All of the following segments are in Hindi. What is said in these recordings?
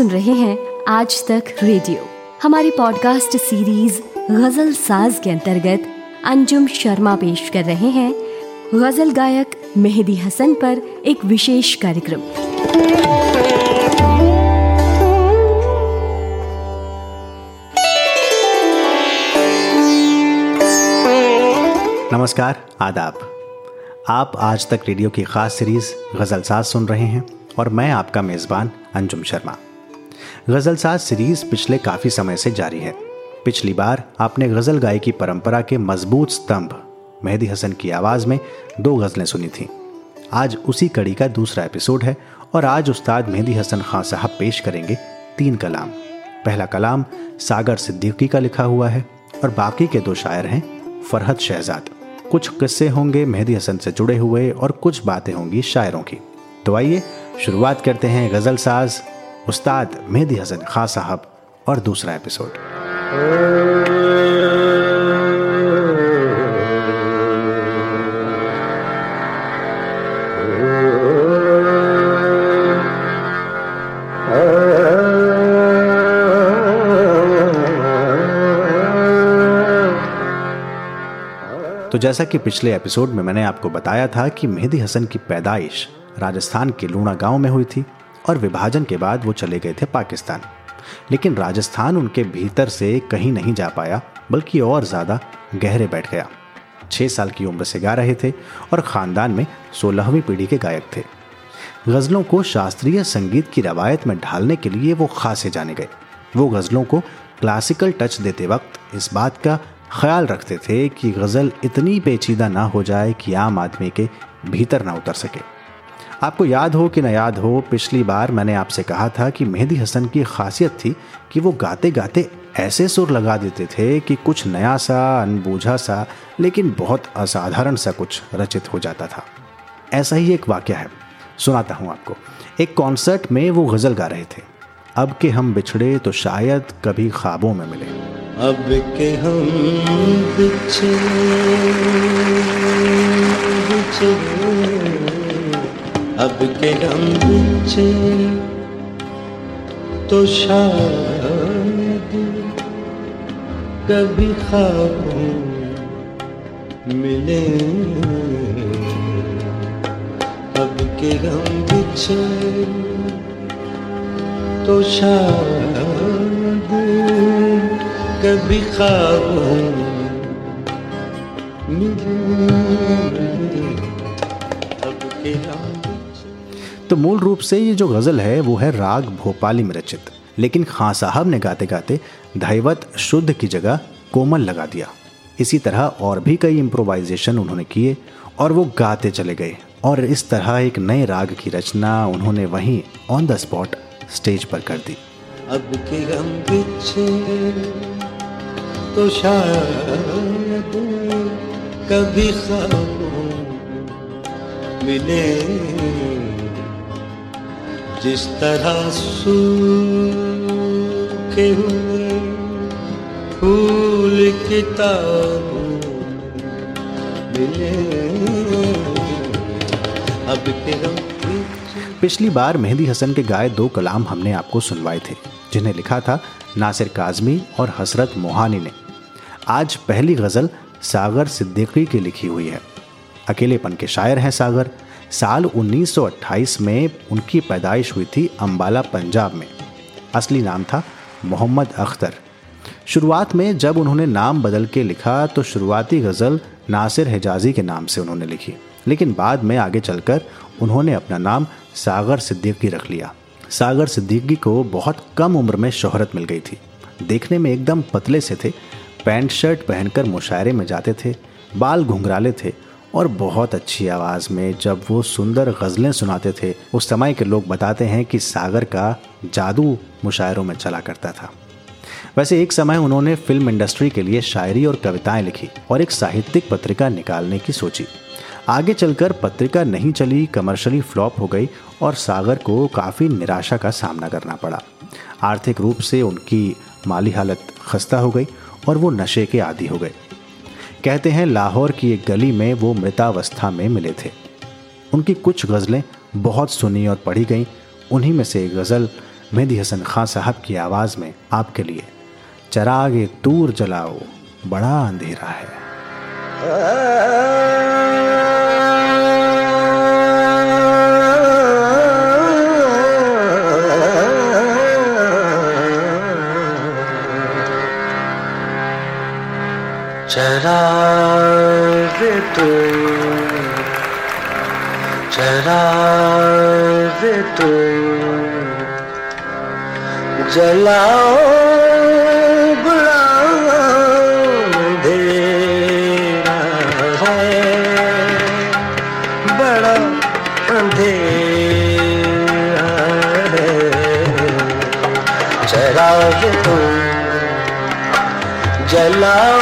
सुन रहे हैं आज तक रेडियो। हमारी पॉडकास्ट सीरीज़ गज़ल साज के अंतर्गत अंजुम शर्मा पेश कर रहे हैं। गज़ल गायक मेहदी हसन पर एक विशेष कार्यक्रम। नमस्कार, आदाब। आप आज तक रेडियो की खास सीरीज़ गज़ल साज सुन रहे हैं और मैं आपका मेजबान अंजुम शर्मा। गज़ल साज सीरीज़ पिछले काफ़ी समय से जारी है। पिछली बार आपने गज़ल गायकी परंपरा के मज़बूत स्तंभ, मेहदी हसन की आवाज़ में दो गजलें सुनी थी। आज उसी कड़ी का दूसरा एपिसोड है और आज उस्ताद मेहदी हसन खान साहब पेश करेंगे तीन कलाम। पहला कलाम सागर सिद्दीकी का लिखा हुआ है और बाकी के दो शायर हैं फरहत शहजाद। कुछ किस्से होंगे मेहदी हसन से जुड़े हुए और कुछ बातें होंगी शायरों की। तो आइए शुरुआत करते हैं गज़ल साज उस्ताद मेहदी हसन खां साहब और दूसरा एपिसोड। तो जैसा कि पिछले एपिसोड में मैंने आपको बताया था कि मेहदी हसन की पैदाइश राजस्थान के लूणा गाँव में हुई थी। और विभाजन के बाद वो चले गए थे पाकिस्तान। लेकिन राजस्थान उनके भीतर से कहीं नहीं जा पाया, बल्कि और ज़्यादा गहरे बैठ गया। छः साल की उम्र से गा रहे थे और ख़ानदान में सोलहवीं पीढ़ी के गायक थे। गज़लों को शास्त्रीय संगीत की रवायत में ढालने के लिए वो खासे जाने गए। वो गज़लों को क्लासिकल टच देते वक्त इस बात का ख्याल रखते थे कि गज़ल इतनी पेचीदा ना हो जाए कि आम आदमी के भीतर ना उतर सके। आपको याद हो कि न याद हो, पिछली बार मैंने आपसे कहा था कि मेहदी हसन की खासियत थी कि वो गाते गाते ऐसे सुर लगा देते थे कि कुछ नया सा, अनबूझा सा, लेकिन बहुत असाधारण सा कुछ रचित हो जाता था। ऐसा ही एक वाक्य है। सुनाता हूँ आपको। एक कॉन्सर्ट में वो गज़ल गा रहे थे। अब के हम बिछड़े तो शायद कभी ख्वाबों में मिले। अब के हम बिछड़े बिछड़े। अब के हम बिछड़े तो शायद कभी ख्वाबों मिले। अब के हम बिछड़े तो शायद कभी ख्वाबों मिले। अब के हम तो मूल रूप से ये जो गज़ल है, वो है राग भोपाली में रचित। लेकिन खां साहब ने गाते गाते धैवत शुद्ध की जगह कोमल लगा दिया। इसी तरह और भी कई इम्प्रोवाइजेशन उन्होंने किए और वो गाते चले गए। और इस तरह एक नए राग की रचना उन्होंने वहीं ऑन द स्पॉट स्टेज पर कर दी। अब के हम तो शायद कभी मिले। जिस तरह सूखे हुए फूल किताबों पिछली बार मेहंदी हसन के गाए दो कलाम हमने आपको सुनवाए थे, जिन्हें लिखा था नासिर काजमी और हसरत मोहानी ने। आज पहली गज़ल सागर सिद्दीकी की लिखी हुई है। अकेलेपन के शायर हैं सागर साल 1928 में उनकी पैदाइश हुई थी अंबाला, पंजाब में। असली नाम था मोहम्मद अख्तर। शुरुआत में जब उन्होंने नाम बदल के लिखा तो शुरुआती गज़ल नासिर हिजाजी के नाम से उन्होंने लिखी। लेकिन बाद में आगे चलकर उन्होंने अपना नाम सागर सिद्दीकी रख लिया। सागर सिद्दीकी को बहुत कम उम्र में शोहरत मिल गई थी। देखने में एकदम पतले से थे, पैंट शर्ट पहनकर मुशायरे में जाते थे, बाल घुंघराले थे और बहुत अच्छी आवाज़ में जब वो सुंदर गज़लें सुनाते थे, उस समय के लोग बताते हैं कि सागर का जादू मुशायरों में चला करता था। वैसे एक समय उन्होंने फ़िल्म इंडस्ट्री के लिए शायरी और कविताएँ लिखी और एक साहित्यिक पत्रिका निकालने की सोची। आगे चलकर पत्रिका नहीं चली कमर्शली फ्लॉप हो गई और सागर को काफ़ी निराशा का सामना करना पड़ा। आर्थिक रूप से उनकी माली हालत खस्ता हो गई और वो नशे के आदि हो गए। कहते हैं लाहौर की एक गली में वो मृतावस्था में मिले थे। उनकी कुछ गज़लें बहुत सुनी और पढ़ी गईं। उन्हीं में से एक गज़ल मेहदी हसन खां साहब की आवाज़ में आपके लिए, चरागे तूर जलाओ, बड़ा अंधेरा है। चरा दे तू चरा दे तू। जलाओ बुलाओ बड़ा जलाओ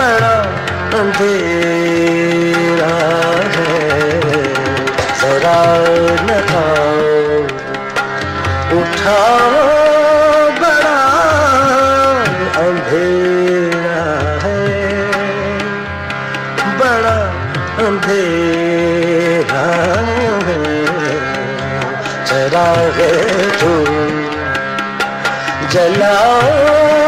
बड़ा अंधेरा है। जरा न उठाओ, बड़ा अंधेरा है। बड़ा अंधेरा है। जरा है तू जलाओ।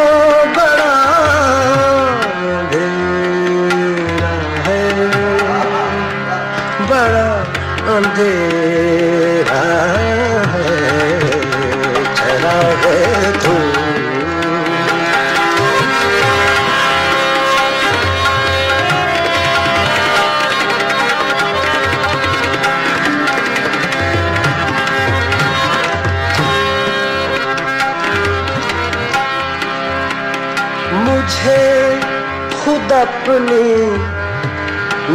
अपनी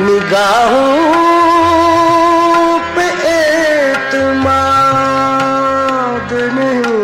निगाहों पे एतमाद नहीं।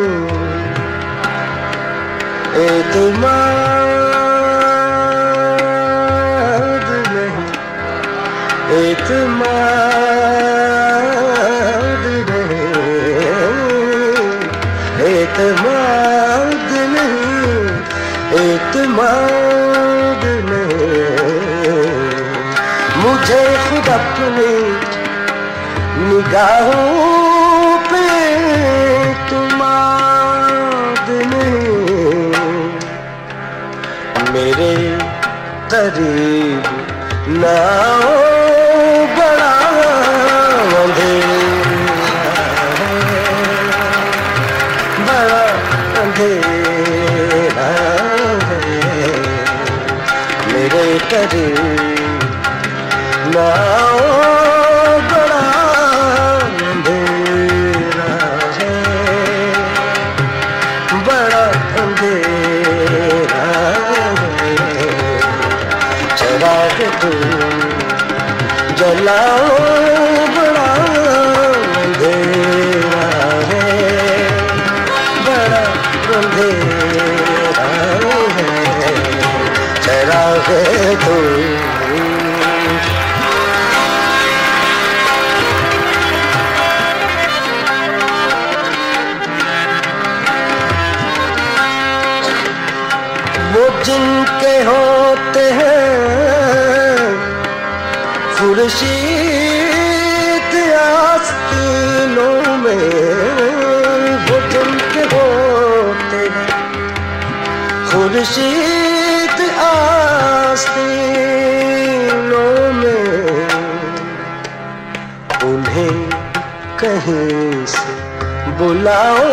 लाओ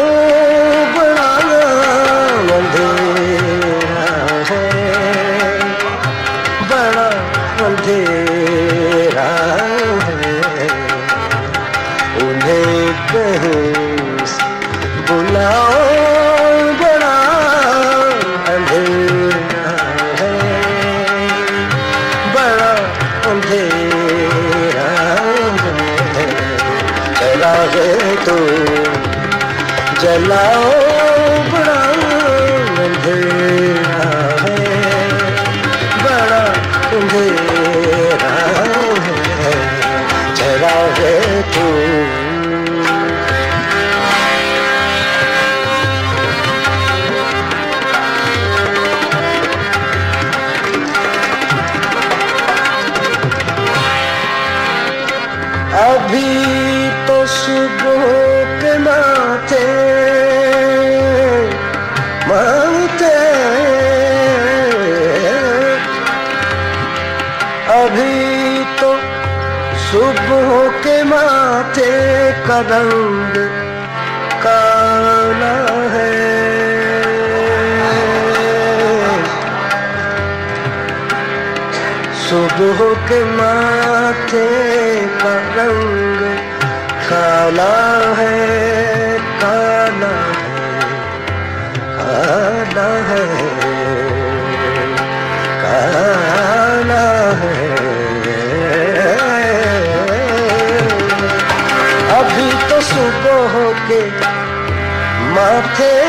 बनाया अंधेरा है। बड़ा अंधेरा है। उन्हें कहीं बुलाओ love. का रंग काला है। सुबह के माथे का रंग काला है काला के माथे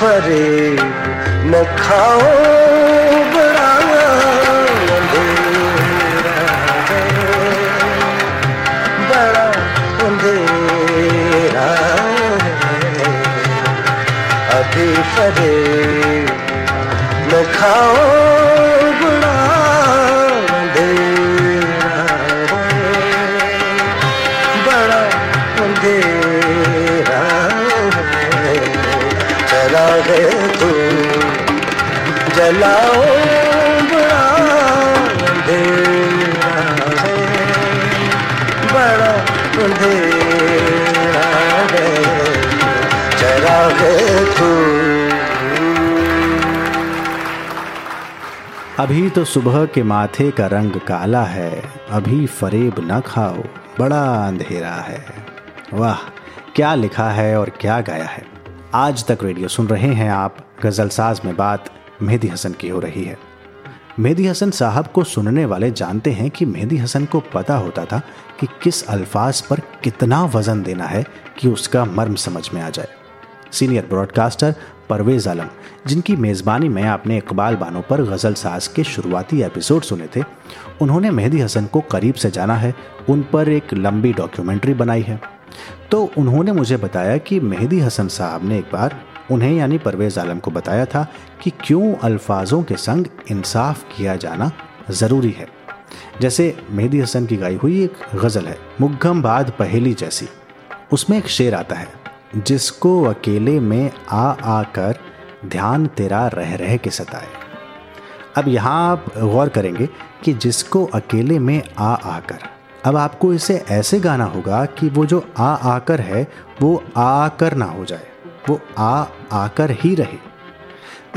फरेब न खाओ अभी तो सुबह के माथे का रंग काला है। अभी फरेब न खाओ, बड़ा अंधेरा है। वाह, क्या लिखा है और क्या गाया है? आज तक रेडियो सुन रहे हैं आप, गज़ल साज में बात मेहदी हसन की हो रही है। मेहदी हसन साहब को सुनने वाले जानते हैं कि मेहदी हसन को पता होता था कि किस अल्फाज पर कितना वज़न देना है कि उसका मर्म समझ में आ जाए। सीनियर ब्रॉडकास्टर परवेज आलम, जिनकी मेज़बानी में आपने इकबाल बानो पर गज़ल साज के शुरुआती एपिसोड सुने थे, उन्होंने मेहदी हसन को करीब से जाना है, उन पर एक लंबी डॉक्यूमेंट्री बनाई है। तो उन्होंने मुझे बताया कि मेहदी हसन साहब ने एक बार उन्हें यानी परवेज आलम को बताया था कि क्यों अल्फाजों के संग इंसाफ किया जाना ज़रूरी है। जैसे मेहदी हसन की गाई हुई एक गज़ल है मुग्गम बाद पहेली जैसी, उसमें एक शेर आता है जिसको अकेले में आ आकर ध्यान तेरा रह रह के सताए। अब यहाँ आप गौर करेंगे कि जिसको अकेले में आ आकर। अब आपको इसे ऐसे गाना होगा कि वो जो आ आकर है, वो आ आकर ना हो जाए, वो आ आकर ही रहे।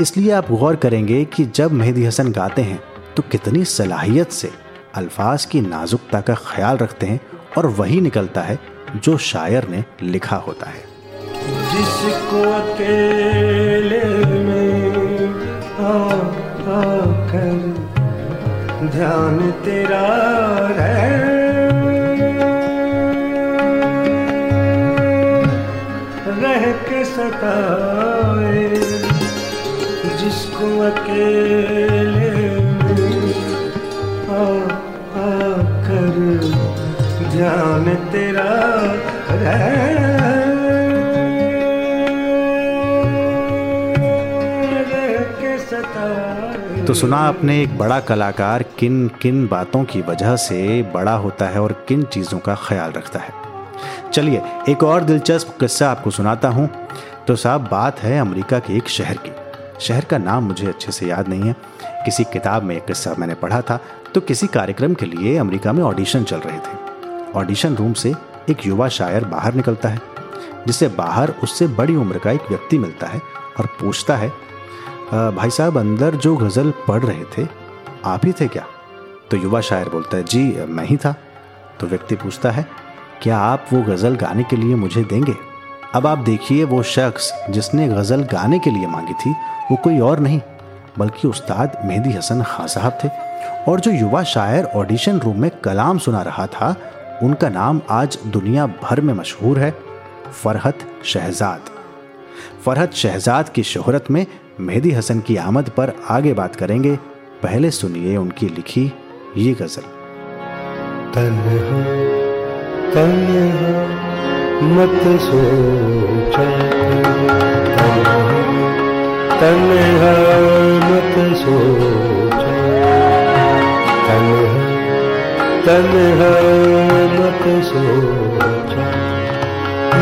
इसलिए आप गौर करेंगे कि जब मेहदी हसन गाते हैं तो कितनी सलाहियत से अल्फाज की नाजुकता का ख्याल रखते हैं और वही निकलता है जो शायर ने लिखा होता है। जिसको अकेले में आकर ध्यान तेरा रह रह के सताए जिसको अकेले तो सुना आपने, एक बड़ा कलाकार किन किन बातों की वजह से बड़ा होता है और किन चीज़ों का ख्याल रखता है। चलिए, एक और दिलचस्प किस्सा आपको सुनाता हूँ। तो साहब, बात है अमेरिका के एक शहर की। शहर का नाम मुझे अच्छे से याद नहीं है। किसी किताब में एक किस्सा मैंने पढ़ा था। तो किसी कार्यक्रम के लिए अमेरिका में ऑडिशन चल रहे थे। ऑडिशन रूम से एक युवा शायर बाहर निकलता है जिसे बाहर उससे बड़ी उम्र का एक व्यक्ति मिलता है और पूछता है भाई साहब, अंदर जो गज़ल पढ़ रहे थे, आप ही थे क्या? तो युवा शायर बोलता है, जी, मैं ही था। तो व्यक्ति पूछता है, क्या आप वो गज़ल गाने के लिए मुझे देंगे? अब आप देखिए, वो शख्स जिसने गज़ल गाने के लिए मांगी थी, वो कोई और नहीं, बल्कि उस्ताद मेहदी हसन खां साहब थे। और जो युवा शायर ऑडिशन रूम में कलाम सुना रहा था, उनका नाम आज दुनिया भर में मशहूर है, फरहत शहजाद। फरहत शहजाद की शोहरत में मेहदी हसन की आमद पर आगे बात करेंगे। पहले सुनिए उनकी लिखी ये गज़ल। मत सोचा। मत मत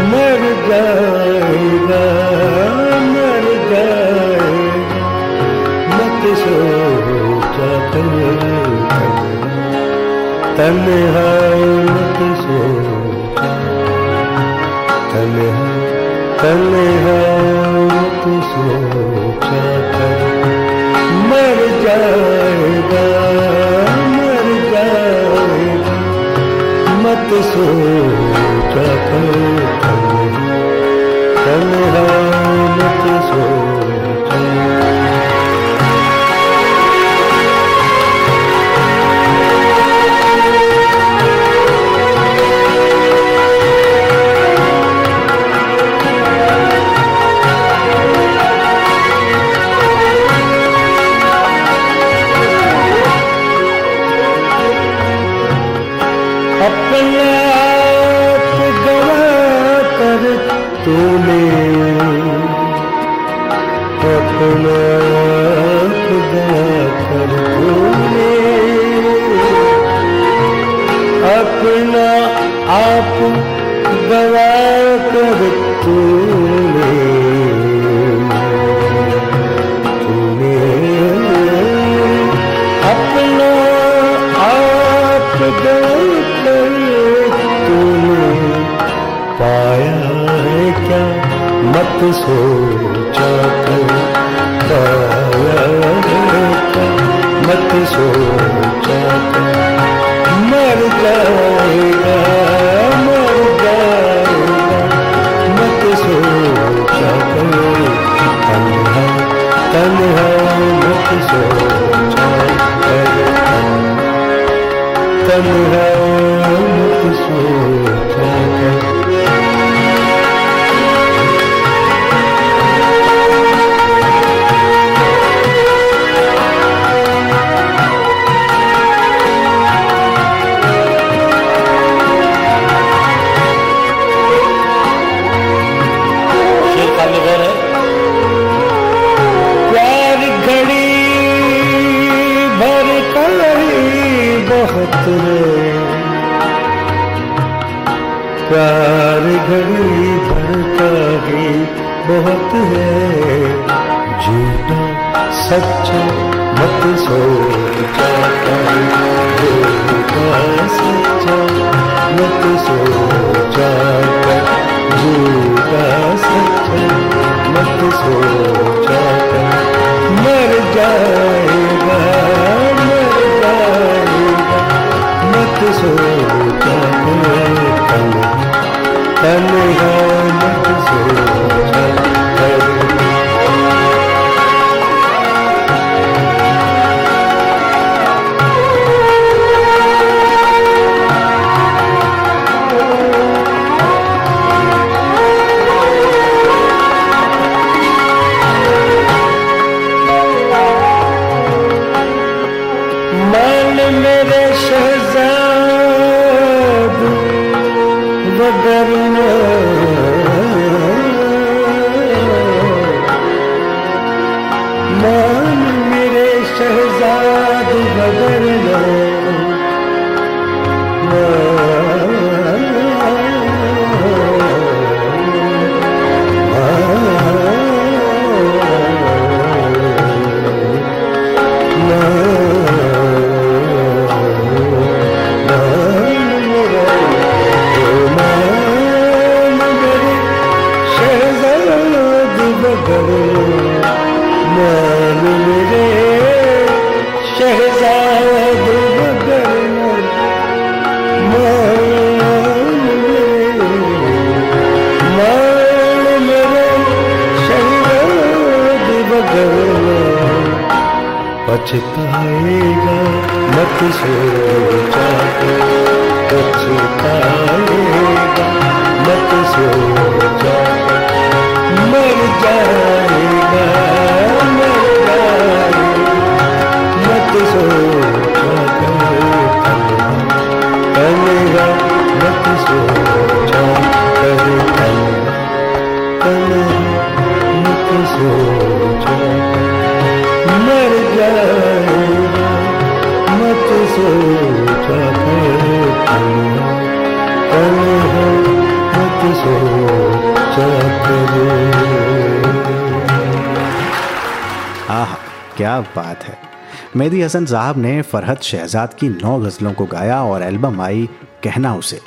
मर जाएगा तन्हा तन्हा मत सोचा तन्हा तन्हा मत सोचा कर मर जाएगा मत सोचा कर तन्हा मत सोचा अपना आप गवा कर तूने तूने अपना आप तूने पाया है क्या? मत सोचा। प्यार घड़ी भर करी बहुत है। झूठा, सच्चा मत सोचा झूठा, सच्चा मत सोचा झूठा, सच्चा मत सोचा मर जाएगा मर जाएगा। मत सोचा कर तन्हा तन्हा क्या बात है। मेहदी हसन साहब ने फरहत शहजाद की नौ गज़लों को गाया और एल्बम आई कहना उसे।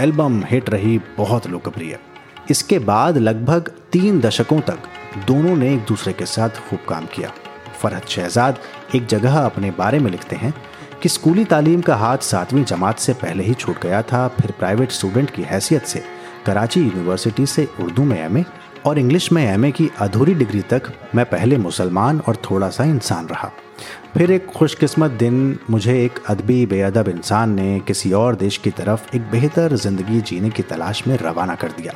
एल्बम हिट रही बहुत लोकप्रिय। इसके बाद लगभग तीन दशकों तक दोनों ने एक दूसरे के साथ खूब काम किया। फरहत शहजाद एक जगह अपने बारे में लिखते हैं कि स्कूली तालीम का हाथ सातवीं जमात से पहले ही छूट गया था, फिर प्राइवेट स्टूडेंट की हैसियत से कराची यूनिवर्सिटी से उर्दू में एमए और इंग्लिश में एमए की अधूरी डिग्री तक मैं पहले मुसलमान और थोड़ा सा इंसान रहा। फिर एक खुशकिस्मत दिन मुझे एक अदबी, बेअदब इंसान ने किसी और देश की तरफ़ एक बेहतर ज़िंदगी जीने की तलाश में रवाना कर दिया।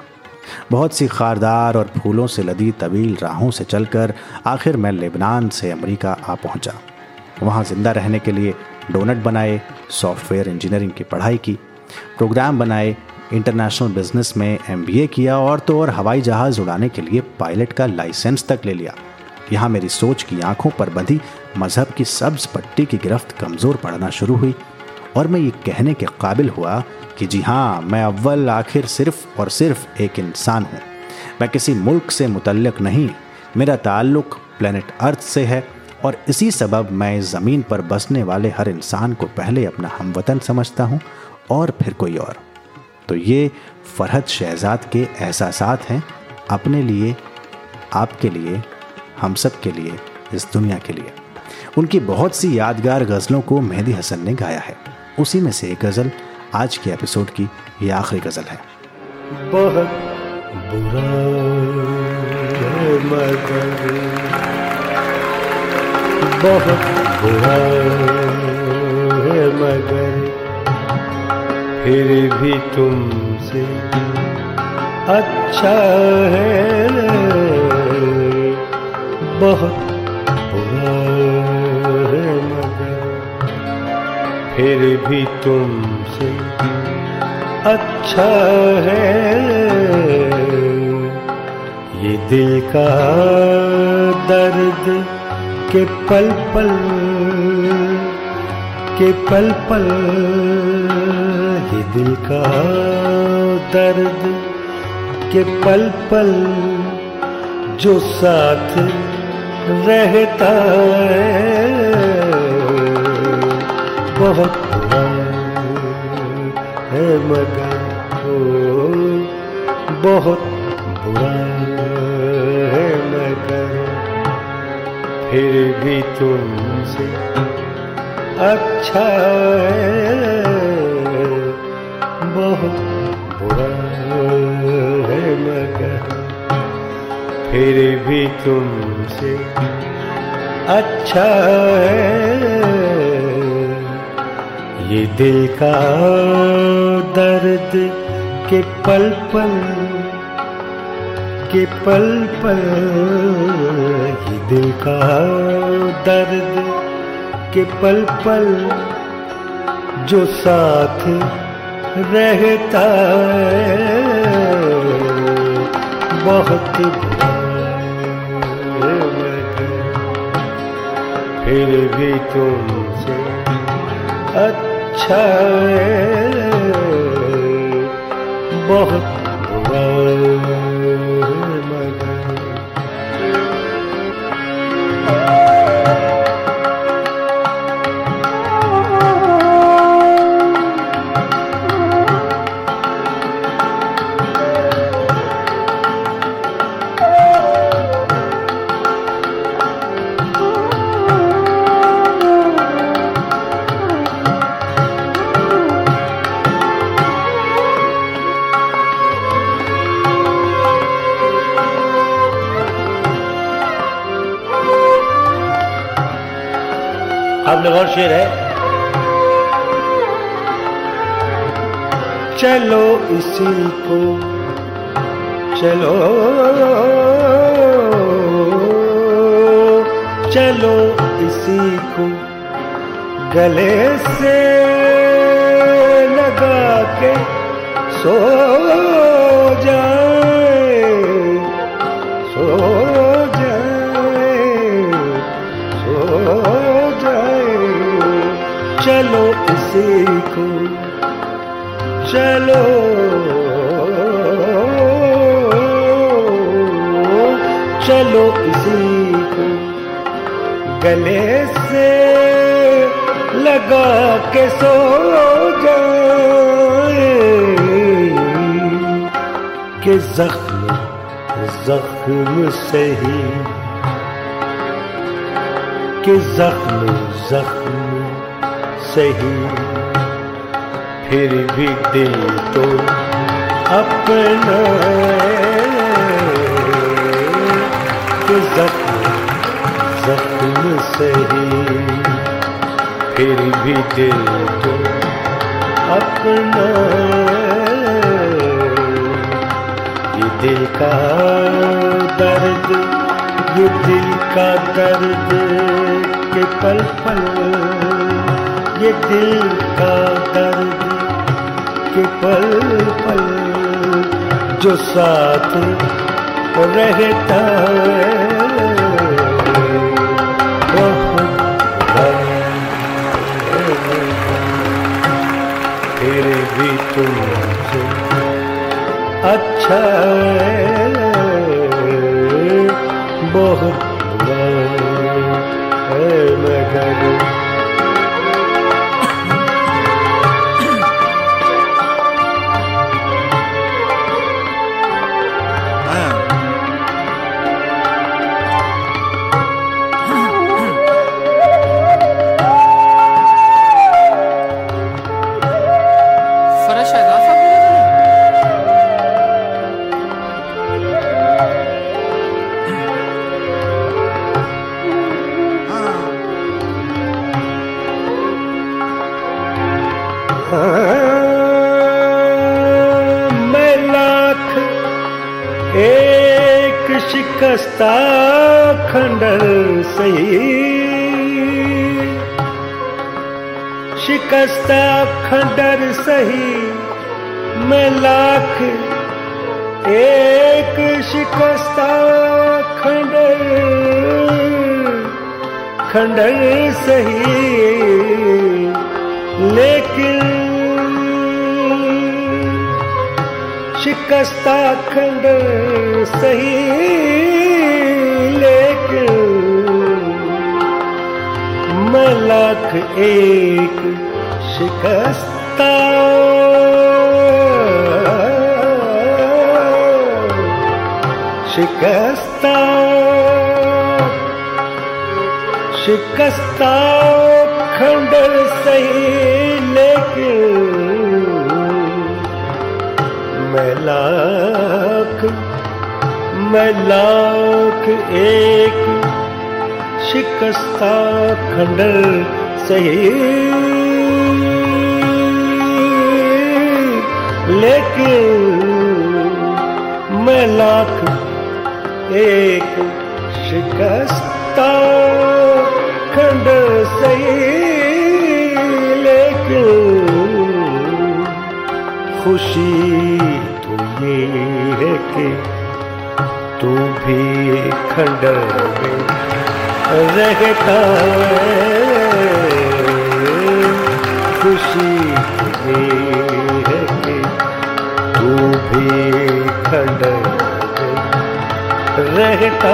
बहुत सी खारदार और फूलों से लदी तवील राहों से चलकर आखिर मैं लेबनान से अमेरिका आ पहुँचा। वहाँ ज़िंदा रहने के लिए डोनट बनाए, सॉफ्टवेयर इंजीनियरिंग की पढ़ाई की, प्रोग्राम बनाए इंटरनेशनल बिज़नेस में एमबीए किया और तो और हवाई जहाज़ उड़ाने के लिए पायलट का लाइसेंस तक ले लिया। यहाँ मेरी सोच की आँखों पर बंधी मज़हब की सब्ज पट्टी की गिरफ्त कमज़ोर पड़ना शुरू हुई और मैं ये कहने के काबिल हुआ कि जी हाँ मैं अव्वल, आखिर सिर्फ़ और सिर्फ़ एक इंसान हूँ। मैं किसी मुल्क से मुतलक नहीं, मेरा ताल्लुक प्लेनेट अर्थ से है और इसी सबब मैं इस ज़मीन पर बसने वाले हर इंसान को पहले अपना हमवतन समझता हूँ और फिर कोई और। तो ये फरहत शहजाद के एहसास हैं अपने लिए, आपके लिए, हम सब के लिए, इस दुनिया के लिए। उनकी बहुत सी यादगार गज़लों को मेहदी हसन ने गाया है। उसी में से एक गज़ल आज के एपिसोड की ये आखिरी गज़ल है। बहुत बुरा बहुत बुरा फिर भी तुमसे अच्छा है बहुत फिर भी तुमसे अच्छा है ये दिल का दर्द के पल पल के पल पल ये दिल का दर्द के पल पल जो साथ रहता है। बहुत बुरा है मगर ओ बहुत बुरा है मगर फिर भी तुमसे अच्छा है। फिर भी तुमसे अच्छा है। ये दिल का दर्द के पल पल, के पल पल, ये दिल का दर्द के पल पल जो साथ रहता है। बहुत फिर भी तुमसे अच्छा है। बहुत और शेर है। चलो इसी को, चलो चलो इसी को गले से लगा के सो जाए को चलो। चलो को गले से लगा के सो जाए। कि जख्म जख्म सही कि जख्म जख्म सही फिर भी दिल तो अपना जख्म जख्म सही फिर भी दिल तो अपना ये दिल का दर्द, ये दिल का दर्द के पल पल ये दिल का दर्द के पल पल जो साथ रहता फिर भी तुमसे अच्छा बहुत सही मैं लाख एक शिकस्ता खंडर खंडर सही। लेकिन शिकस्ता खंड सही, लेकिन मैं लाख एक शिकस्ता शिकस्ता शिकस्ता खंडर सही लेकिन मैं लाख एक शिकस्ता खंडर सही लेकिन मैं एक शिकस्ता खंड सही लेकिन खुशी तो ये है कि तू भी खंड रहता है। खुशी ये है कि तू भी खंड रहता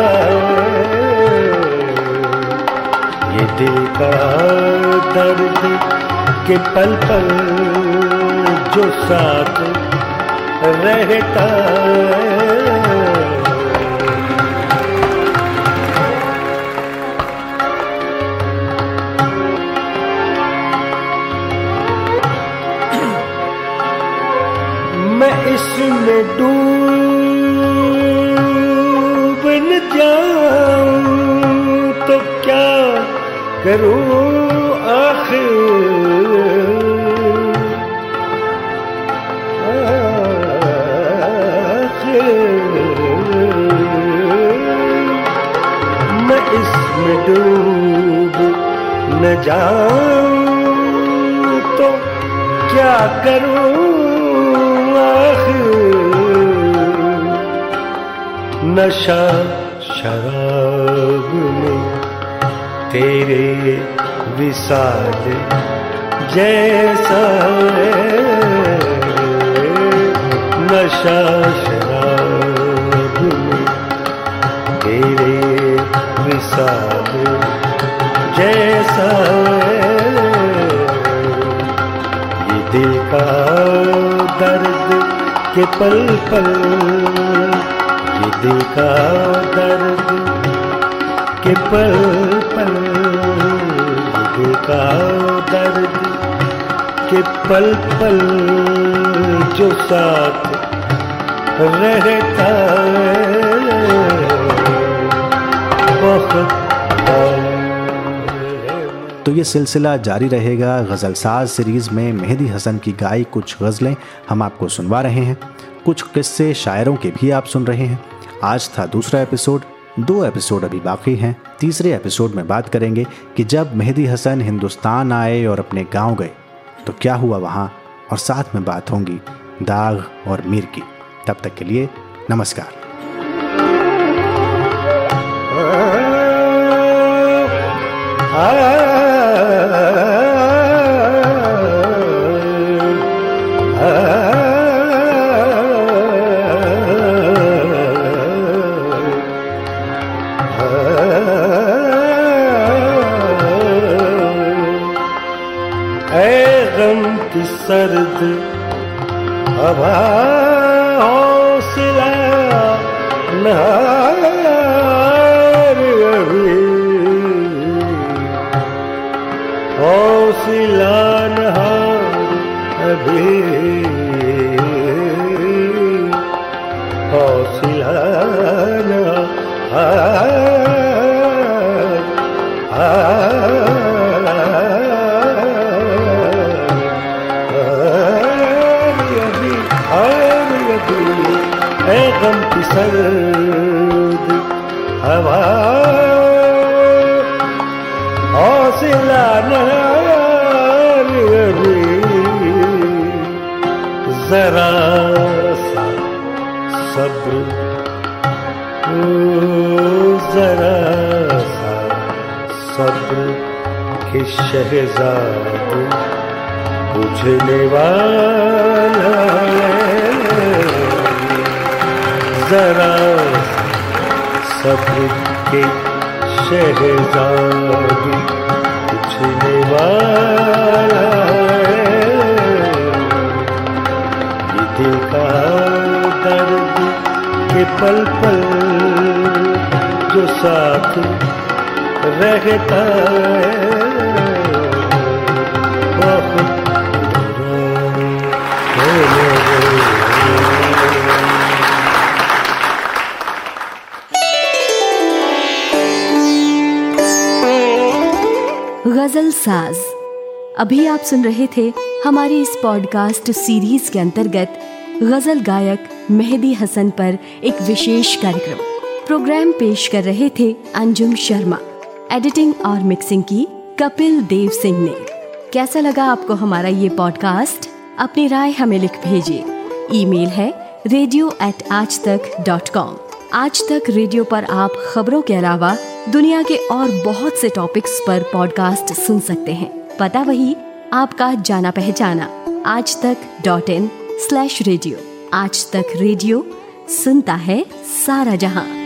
ये दिल का दर्द के पल पल जो साथ रहता मैं इसमें डूब करूँ आखिर। मैं इसमें डूब न जाऊँ तो क्या करूँ आखिर? नशा शराब में तेरे विसाल जैसा नशा शराब तेरे विसाल जैसा ये दिल का दर्द के पल पल। ये दिल का दर्द के पल पल। का दर्द के पल पल जो साथ रहता बहुत तो ये सिलसिला जारी रहेगा गज़ल साज सीरीज़ में मेहदी हसन की गाई कुछ गज़लें हम आपको सुनवा रहे हैं। कुछ किस्से शायरों के भी आप सुन रहे हैं। आज था दूसरा एपिसोड। दो एपिसोड अभी बाकी हैं तीसरे एपिसोड में बात करेंगे कि जब मेहदी हसन हिंदुस्तान आए और अपने गाँव गए तो क्या हुआ वहाँ और साथ में बात होंगी दाग और मीर की तब तक के लिए नमस्कार गम सर्द हवा हौसला नहार अभी हौसला नहार अभी हौसला गम सर्द हवा अभी जरा सब्र जरा सब्र के शहजाद बुझने वाला जरा सब्र के शहजाद बुझने वाला दिल का दर्द के पल पल जो साथ रहता है। गज़ल साज अभी आप सुन रहे थे हमारी इस पॉडकास्ट सीरीज़ के अंतर्गत गज़ल गायक मेहदी हसन पर एक विशेष कार्यक्रम। प्रोग्राम पेश कर रहे थे अंजुम शर्मा। एडिटिंग और मिक्सिंग की कपिल देव सिंह ने। कैसा लगा आपको हमारा ये पॉडकास्ट अपनी राय हमें लिख भेजिए। ईमेल है रेडियो एट आज तक डॉट कॉम आज तक रेडियो पर आप खबरों के अलावा दुनिया के और बहुत से टॉपिक्स पर पॉडकास्ट सुन सकते हैं। पता वही, आपका जाना पहचाना। आज तक डॉट इन स्लैश रेडियो आज तक रेडियो सुनता है सारा जहाँ।